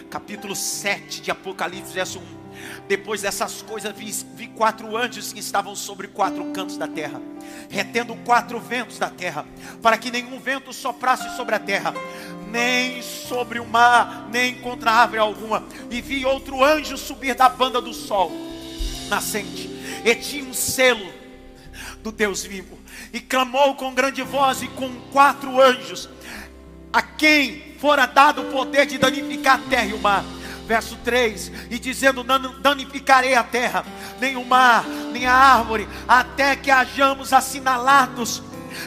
Capítulo 7 de Apocalipse, verso 1. Depois dessas coisas, vi, vi, quatro anjos que estavam sobre quatro cantos da terra, retendo quatro ventos da terra, para que nenhum vento soprasse sobre a terra, nem sobre o mar, nem contra árvore alguma. E vi outro anjo subir da banda do sol nascente, e tinha um selo do Deus vivo, e clamou com grande voz e com quatro anjos, a quem fora dado o poder de danificar a terra e o mar verso 3, e dizendo: danificarei a terra, nem o mar, nem a árvore, até que hajamos assinalados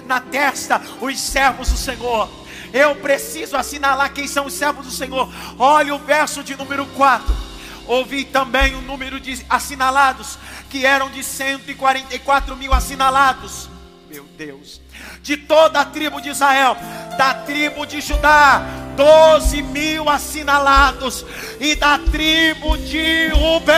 na testa os servos do Senhor. Eu preciso assinalar quem são os servos do Senhor. Olha o verso de número 4. Ouvi também o número de assinalados, que eram de 144 mil assinalados. Meu Deus, de toda a tribo de Israel, da tribo de Judá, doze mil assinalados, e da tribo de Rubem.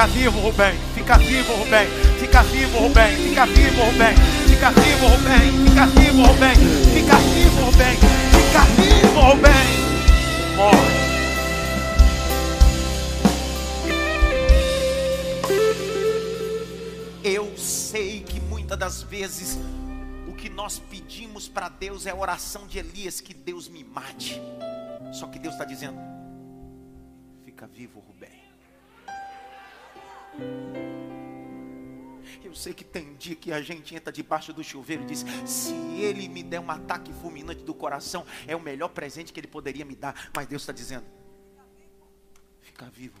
Fica vivo, Rubem. Fica vivo, Rubem. Fica vivo, Rubem. Fica vivo, Rubem. Fica vivo, Rubem. Fica vivo, Rubem. Fica vivo, Rubem. Fica vivo, Rubem. Morre. Eu sei que muitas das vezes o que nós pedimos para Deus é a oração de Elias: que Deus me mate. Só que Deus está dizendo: fica vivo, eu sei que tem dia que a gente entra debaixo do chuveiro e diz: se ele me der um ataque fulminante do coração, é o melhor presente que ele poderia me dar. Mas Deus está dizendo: fica vivo.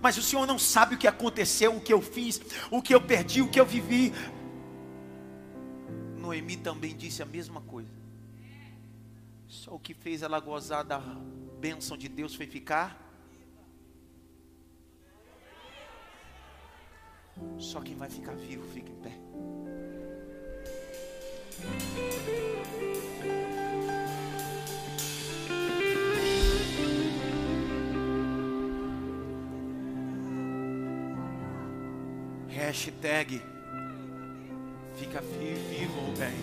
Mas o Senhor não sabe o que aconteceu, o que eu fiz, o que eu perdi, o que eu vivi. Noemi também disse a mesma coisa. Só o que fez ela gozar da bênção de Deus foi ficar. Só quem vai ficar vivo fica em pé. Hashtag Fica vivo, bem.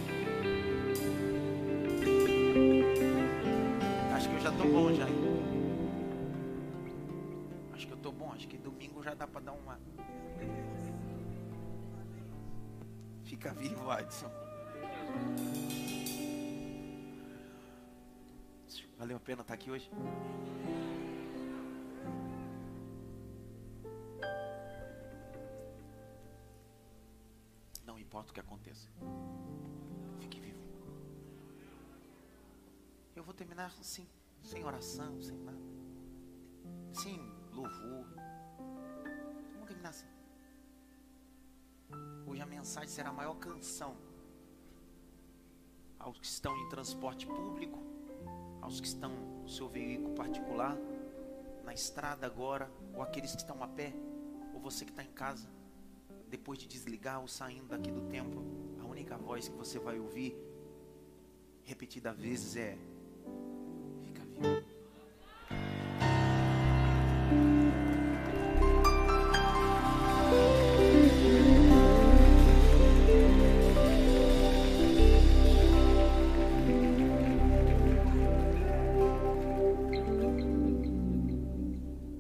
Acho que eu já tô bom já. Acho que eu tô bom. Acho que domingo já dá para dar uma. Fica vivo, Adson. Valeu a pena estar aqui hoje? importa o que aconteça. Fique vivo. Eu vou terminar assim, sem oração, sem nada. Sem louvor. Vamos terminar assim. Hoje a mensagem será a maior canção aos que estão em transporte público, aos que estão no seu veículo particular, na estrada agora, ou aqueles que estão a pé, ou você que está em casa depois de desligar ou saindo daqui do templo, a única voz que você vai ouvir repetida vezes é: Fica vivo.